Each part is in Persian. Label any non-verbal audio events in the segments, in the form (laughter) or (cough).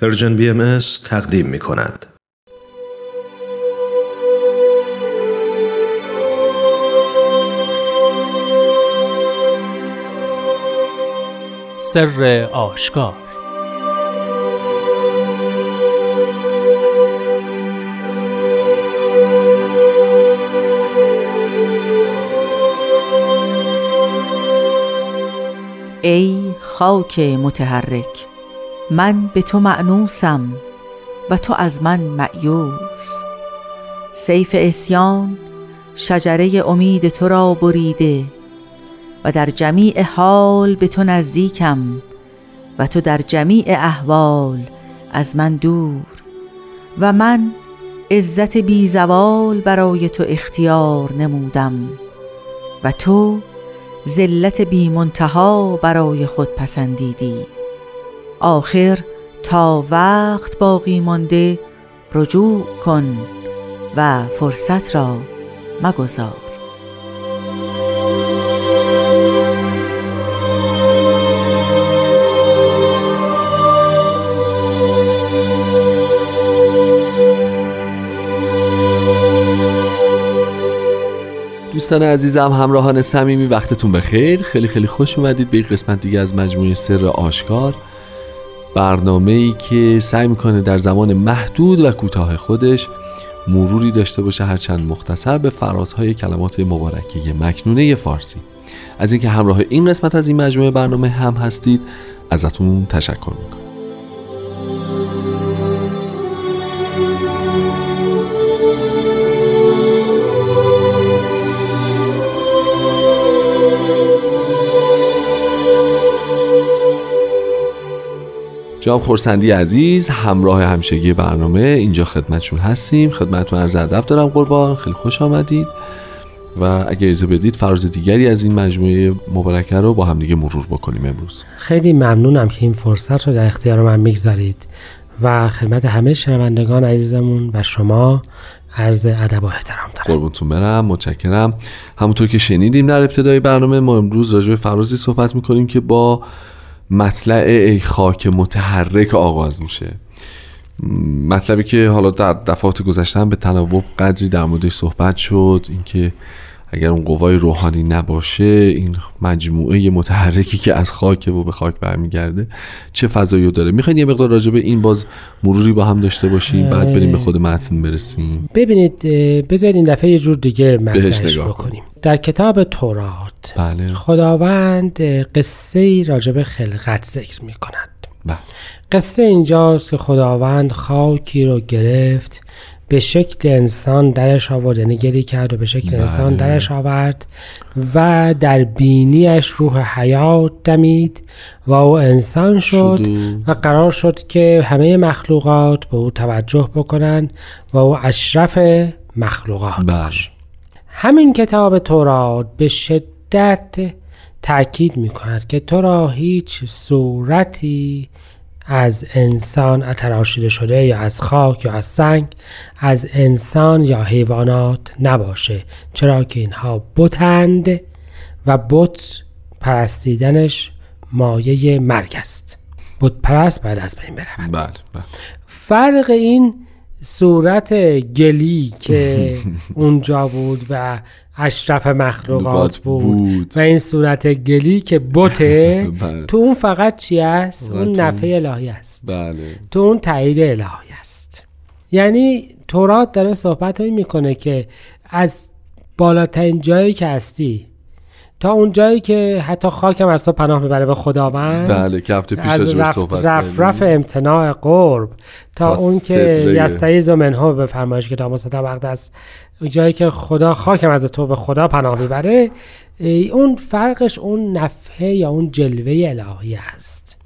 پرژن بی ام تقدیم می کند. سر آشکار ای خاک متحرک من به تو معنوسم و تو از من معیوس سیف اسیان شجره امید تو را بریده و در جمیع حال به تو نزدیکم و تو در جمیع احوال از من دور و من عزت بی زوال برای تو اختیار نمودم و تو ذلت بی منتها برای خود پسندیدی. آخر تا وقت باقی مانده رجوع کن و فرصت را مگذار. دوستان عزیزم همراهان صمیمی وقتتون بخیر. خیلی خیلی خوش اومدید به این قسمت دیگه از مجموعه سر آشکار. برنامه ای که سعی می‌کنه در زمان محدود و کوتاه خودش مروری داشته باشه هرچند مختصر به فرازهای کلمات مبارکه مکنونه فارسی. از اینکه همراه این قسمت از این مجموعه برنامه هم هستید ازتون تشکر می‌کنم. جناب خورسندی عزیز همراه همشگی برنامه اینجا خدمتشون هستیم. خدمتتون عرض ادب دارم قربان. خیلی خوش آمدید. و اگه اجازه بدید فراز دیگری از این مجموعه مبارکه رو با هم دیگه مرور بکنیم امروز. خیلی ممنونم که این فرصت رو در اختیار من می‌گذارید. و خدمت همه شنوندگان عزیزمون و شما عرض ادب و احترام دارم. قربونتون برم. متشکرم. همونطور که شنیدیم در ابتدای برنامه ما امروز راجع به فرازی صحبت می‌کنیم که با مطلع ای خاک متحرک آغاز میشه. مطلبی که حالا در دفعات گذشتن به تناوب قدری در موردش صحبت شد اینکه اگر اون قوای روحانی نباشه این مجموعه متحرکی که از خاک و به خاک برمیگرده چه فضایی داره؟ می‌خواین یه مقدار راجع به این باز مروری با هم داشته باشیم بعد بریم به خود متن برسیم. ببینید بذارید این دفعه یه جور دیگه مطرحش بکنیم. در کتاب تورات بله. خداوند قصه ای راجع خلقت ذکر می کند بله. قصه اینجاست که خداوند خاکی رو گرفت به شکل انسان درش آورد یعنی گلی کرد و به شکل بله. انسان درش آورد و در بینیش روح حیات دمید و او انسان شد و قرار شد که همه مخلوقات به او توجه بکنن و او اشرف مخلوقات بله. همین کتاب تورات به شدت تاکید می کند که تو را هیچ صورتی از انسان تراشیده شده یا از خاک یا از سنگ از انسان یا حیوانات نباشه چرا که اینها بتند و بت پرستیدنش مایه مرگ است بت پرست باید از بین برود بله بله. فرق این صورت گلی که (laughs) اونجا بود و اشرف مخلوقات بود, بود, و این صورت گلی که بوته (laughs) بله. تو اون فقط چی است؟ اون نفع الهی است بله. تو اون تایید الهی است یعنی تورات داره صحبت هایی می‌کنه که از بالاترین جایی که هستی تا اون جایی که حتی خاکم از تو پناه می‌بره به خداوند. بله که هفته پیش از رفت رفت رفت امتناع قرب. تا, تا اون که یستعیز و منها به فرمایش کتاب مصطفی است جایی که خدا خاکم از تو به خدا پناه می‌بره اون فرقش اون نفحه یا اون جلوه الهی است.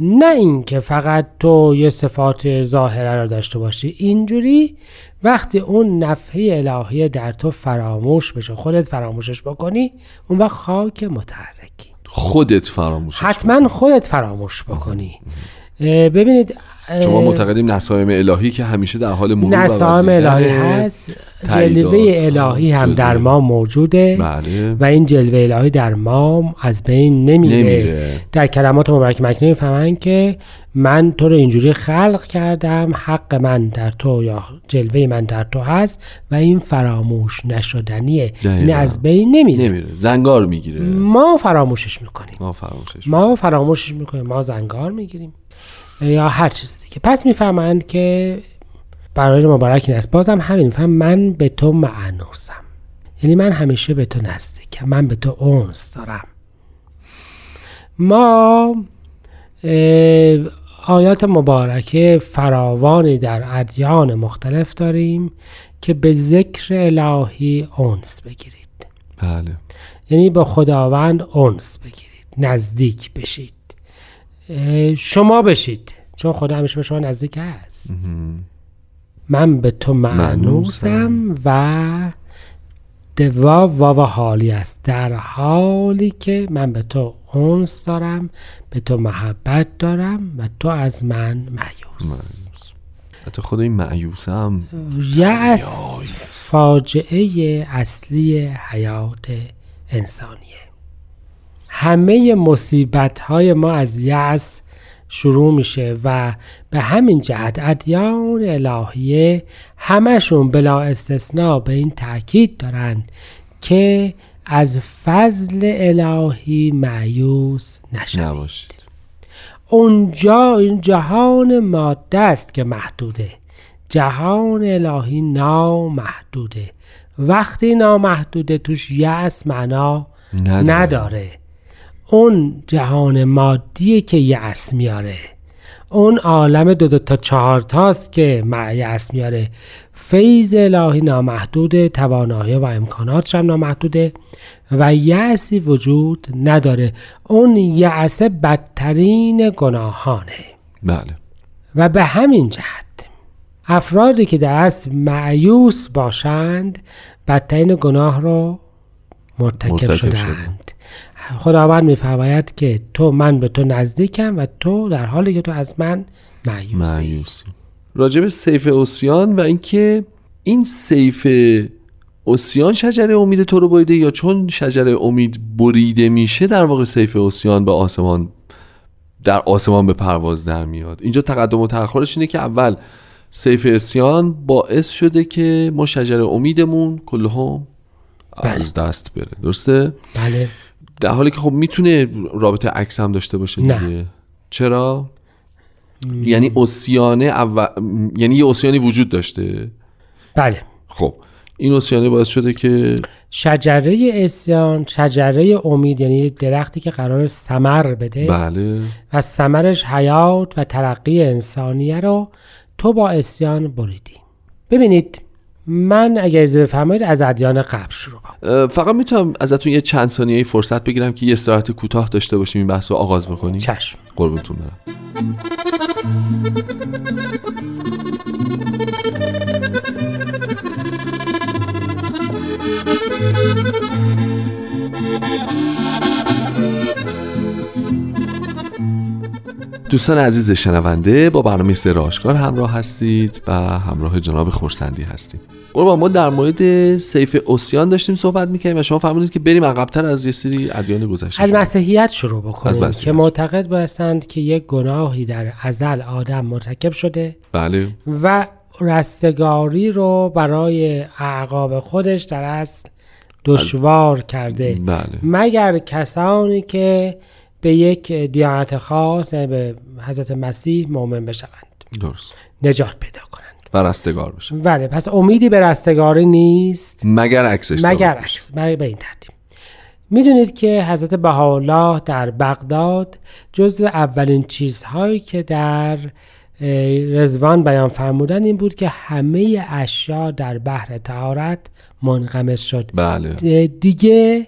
نه اینکه فقط تو یه صفات ظاهره رو داشته باشی اینجوری وقتی اون نفحه الهی در تو فراموش بشه خودت فراموشش بکنی اون وقت خاک متحرکی. خودت فراموش حتما خودت فراموش بکنی. ببینید شما معتقدیم نسایم الهی که همیشه در حال مرور نسایم الهی هست. جلوه الهی هم در ما موجوده بله. و این جلوه الهی در ما از بین نمیره, نمیره. در کلمات مبارک مکنی می‌فهمن که من تو رو اینجوری خلق کردم حق من در تو یا جلوه من در تو هست و این فراموش نشدنیه. این از بین نمیره, نمیره. زنگار می‌گیره. ما فراموشش می‌کنیم. ما فراموشش ما فراموشش می‌کنیم. ما زنگار می‌گیریم. یا هر چیز دیگه. پس می‌فهمند که برای مبارک این است. بازم همین میفهم. من به تو معنوسم. یعنی من همیشه به تو نزدیکم. من به تو اونس دارم. ما آیات مبارکه فراوانی در ادیان مختلف داریم که به ذکر الهی اونس بگیرید. بله. یعنی با خداوند اونس بگیرید. نزدیک بشید. شما بشید. چون خدا همیشه به شما نزدیک است من به تو معنوسم و دوا و حالی است. در حالی که من به تو اونس دارم به تو محبت دارم و تو از من معیوس حتی خدا این معیوسم یأس فاجعه اصلی حیات انسانیه. همه مصیبت های ما از یأس شروع میشه و به همین جهت ادیان الهیه همشون بلا استثناء به این تاکید دارن که از فضل الهی معیوس نشوید. اونجا این جهان ماده است که محدوده. جهان الهی نامحدوده. وقتی نامحدوده توش یأس معنا نداره, نداره. اون جهان مادیه که یأس میاره. اون عالم دو دو تا چهار تاست که یأس میاره. فیض الهی نامحدود توانایی و امکاناتش هم نامحدوده و یأسی وجود نداره. اون یأس بدترین گناهانه. بله. و به همین جهت افرادی که در اصل معیوس باشند بدترین گناه رو مرتکب, مرتکب شدند خداوند میفرماید که تو من به تو نزدیکم و تو در حالی که تو از من معیوسی راجب سیف اوسیان و اینکه این سیف اوسیان شجره امید تو رو بریده یا چون شجره امید بریده میشه در واقع سیف اوسیان به آسمان در آسمان به پرواز در میاد. اینجا تقدم و تأخرش اینه که اول سیف اسیان باعث شده که ما شجره امیدمون کلهم بله. از دست بره. درسته؟ بله. در حالی که خب می‌تونه رابطه عکس هم داشته باشه دیگه. چرا؟ یعنی اوسیانه اول... یعنی یه اوسیانی وجود داشته. بله. خب این اوسیانه باعث شده که شجره اسیان شجره امید یعنی درختی که قرار سمر بده. بله. و سمرش حیات و ترقی انسانیه رو تو با اسیان بریدی. ببینید من اگر از بفرمایید از ادیان قبل شروع کنم. فقط می‌تونم ازتون یه چند ثانیه فرصت بگیرم که یه استراحت کوتاه داشته باشیم این بحث رو آغاز بکنیم. چشم. قربونتون برم. دوستان عزیز شنونده با برنامه سر آشکار همراه هستید و همراه جناب خورسندی هستید قربان ما در مورد سیف اوسیان داشتیم صحبت می‌کنیم و شما فرمودید که بریم عقبتر از یه سری ادیان گذشته از مسیحیت شروع بکنیم از که معتقد باشند که یک گناهی در ازل آدم مرتکب شده بله. و رستگاری رو برای اعقاب خودش در اصل دشوار کرده. بله. مگر کسانی که به یک دیانت خاص یعنی به حضرت مسیح مؤمن بشوند. درست. نجات پیدا کنند. و رستگار بشن بله پس امیدی به رستگاری نیست. مگر عکسش مگر عکس. به این ترتیب. می‌دونید که حضرت بهاءالله در بغداد جزو اولین چیزهایی که در رزوان بیان فرمودن این بود که همه اشیا در بحر تهارت منغمس شد. بله. دیگه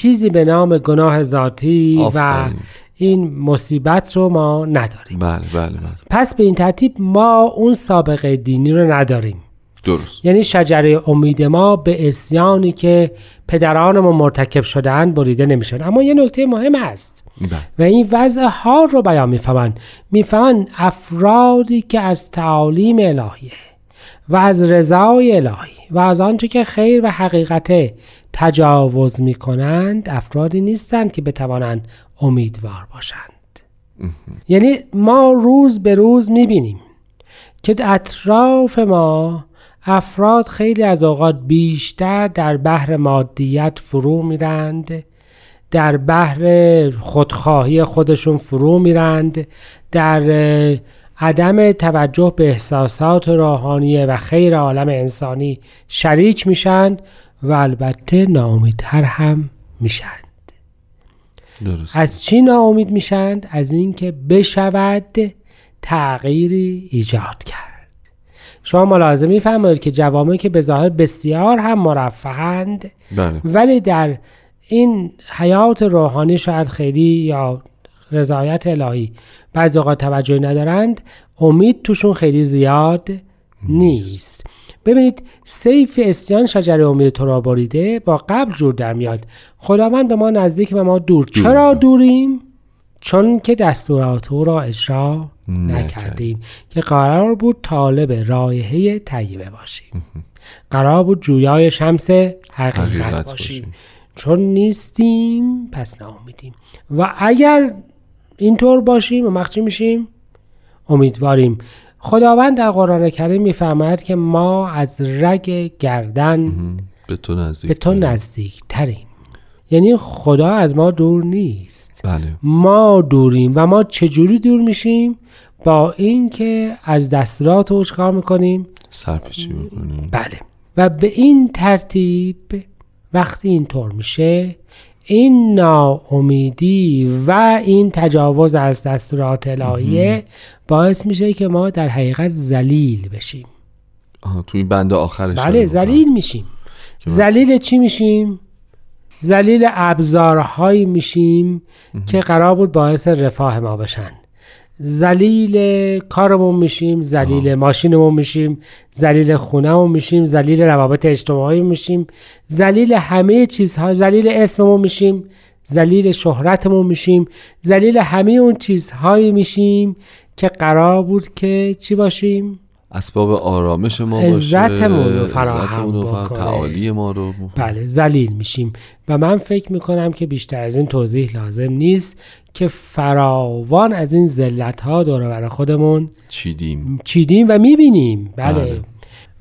چیزی به نام گناه ذاتی و این مصیبت رو ما نداریم. بله بله بله. پس به این ترتیب ما اون سابقه دینی رو نداریم. درست. یعنی شجره امید ما به اسیانی که پدرانمون مرتکب شدن بریده نمیشن اما یه نکته مهم است بله. و این وضع حال رو بیان می‌فهمن می‌فهمن افرادی که از تعالیم الهیه و از رضای الهی و از آنچه که خیر و حقیقت تجاوز می کنند افرادی نیستند که بتوانند امیدوار باشند. یعنی ما روز به روز می بینیم که اطراف ما افراد خیلی از اوقات بیشتر در بحر مادیت فرو میرند در بحر خودخواهی خودشون فرو میرند در عدم توجه به احساسات روحانی و خیر عالم انسانی شریک میشن و البته ناامیدتر هم میشند درست از چی ناامید میشند؟ از اینکه بشود تغییری ایجاد کرد. شما ملاحظه میفرمایید که جوامعی که به ظاهر بسیار هم مرفهند بله. ولی در این حیات روحانی شاید خیلی یا رضایت الهی بعضی اوقات توجه ندارند امید توشون خیلی زیاد نیست. ببینید سیف اسیان شجر امید تو را بریده با قبل جور در میاد. خداوند به ما نزدیک و ما دور. چرا دوریم؟ چون که دستورات او را اجرا نکردیم. که قرار بود طالب رایحه طیبه باشیم. قرار بود جویای شمس حقیقت, باشیم. چون نیستیم پس ناامیدیم. و اگر اینطور باشیم و مخچی میشیم امیدواریم. خداوند در قرآن کریم میفرماید که ما از رگ گردن به تو نزدیک به تو نزدیک تریم یعنی خدا از ما دور نیست. بله. ما دوریم و ما چجوری دور میشیم؟ با اینکه از دستورات او کار می‌کنیم؟ سرپیچی می‌کنیم. بله. و به این ترتیب وقتی اینطور میشه این ناامیدی و این تجاوز از دستورات الهیه باعث میشه که ما در حقیقت ذلیل بشیم. آها تو این بند آخرش بله ذلیل میشیم. ذلیل چی میشیم؟ ذلیل ابزارهایی میشیم که قرار بود باعث رفاه ما بشن. ذلیل کارمون میشیم ذلیل ماشینمون میشیم ذلیل خونهمون میشیم ذلیل روابط اجتماعی میشیم ذلیل همه چیزها ذلیل اسممون میشیم ذلیل شهرتمون میشیم ذلیل همه اون چیزهایی میشیم که قرار بود که چی باشیم؟ اسباب آرامش ما باشه عزتمون رو فراهم بکنه. تعالی ما رو. بله ذلیل میشیم. و من فکر می‌کنم که بیشتر از این توضیح لازم نیست. که فراوان از این ذلت ها دور بر خودمون چیدیم چیدیم و می‌بینیم بله. بله.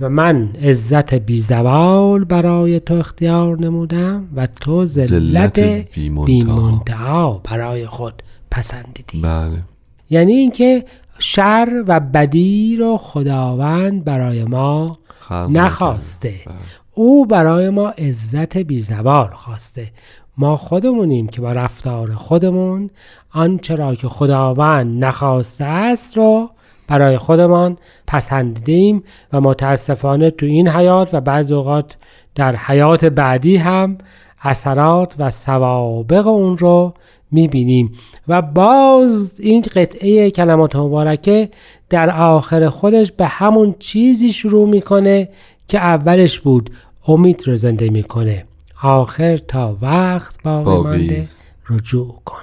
و من عزت بی زوال برای تو اختیار نمودم و تو ذلت بی. منتها برای خود پسندیدی بله یعنی اینکه شر و بدی رو خداوند برای ما نخواسته. بله. او برای ما عزت بیزوال خواسته ما خودمونیم که با رفتار خودمون آنچه را که خداوند نخواسته است رو برای خودمان پسندیدیم و متاسفانه تو این حیات و بعض اوقات در حیات بعدی هم اثرات و سوابق اون رو می‌بینیم. و باز این قطعه کلمات مبارکه در آخر خودش به همون چیزی شروع می‌کنه که اولش بود امید رو زنده می‌کنه. آخر تا وقت باقی. مانده رجوع کن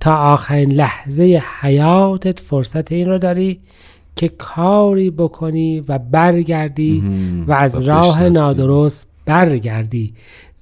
تا آخرین لحظه حیاتت فرصت این رو داری که کاری بکنی و برگردی. و از راه. نادرست برگردی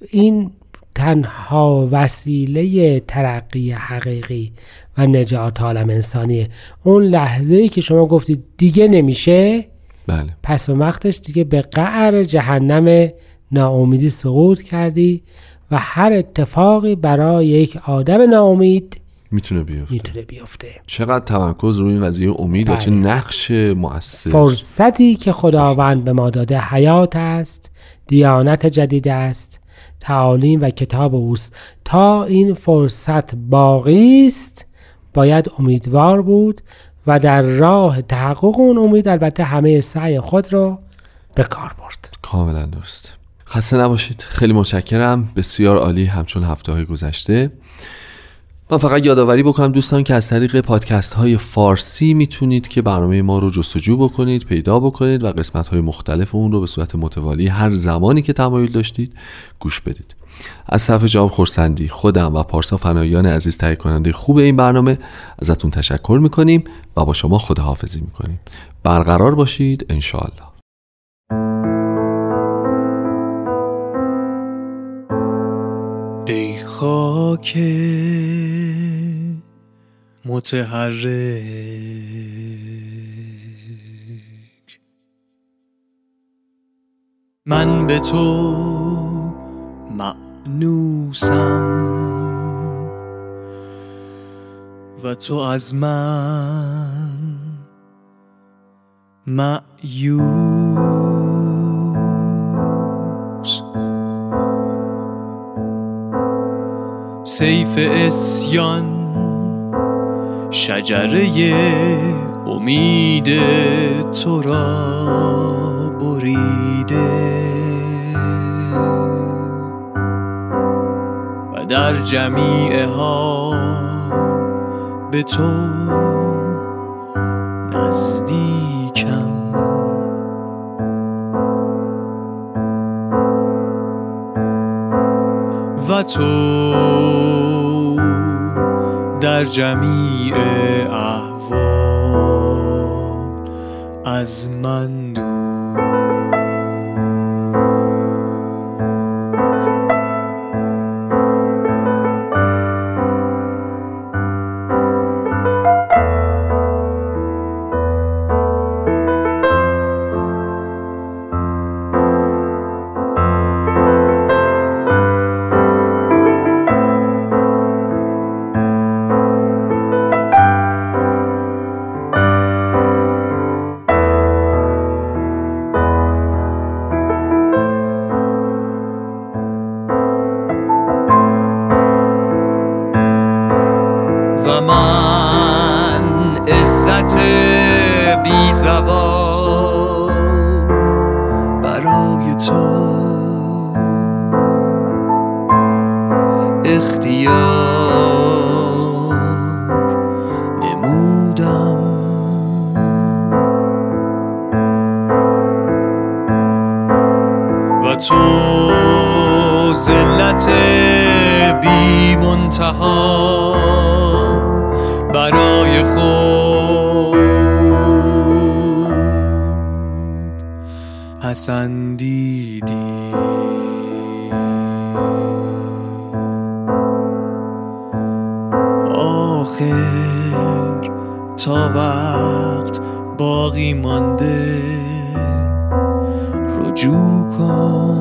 این تنها وسیله ترقی حقیقی و نجات عالم انسانیه اون لحظه ای که شما گفتید دیگه نمیشه بله پس و وقتش دیگه به قعر جهنم ناامیدی سقوط کردی و هر اتفاقی برای یک آدم ناامید می‌تونه بیفته. می‌تونه بیفته. چقدر تمرکز روی این قضیه امید و چه بله. نقش مؤثر. فرصتی که خداوند به ما داده حیات است دیانت جدید است تعالیم و کتاب اوست. تا این فرصت باقی است باید امیدوار بود و در راه تحقق اون امید البته همه سعی خود رو به کار برد. کاملا درست. خسته نباشید. خیلی متشکرم. بسیار عالی همچون هفته های گذشته. من فقط یادآوری بکنم دوستان که از طریق پادکست های فارسی می‌تونید که برنامه ما رو جستجو بکنید پیدا بکنید و قسمت های مختلف اون رو به صورت متوالی هر زمانی که تمایل داشتید گوش بدید. از صفحه جواب خورسندی خودم و پارسا فنایان عزیز تهیه کننده خوب این برنامه ازتون تشکر می‌کنیم و با شما خداحافظی می‌کنیم. برقرار باشید انشاءالله. خاک متحرک. من به تو معنوسم و تو از من معیوس سیف اسیان شجره امید تو را بریده. و در جمیع ها به تو نزدیکم تو در جمیع احوال از من بی برای تو. اختیار نمودم. و تو زلت بی منتها برای خود پسندیدی آخر تا وقت باقی مانده رجوع کن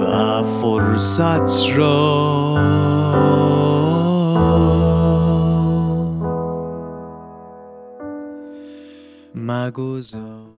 و فرصت را مگذار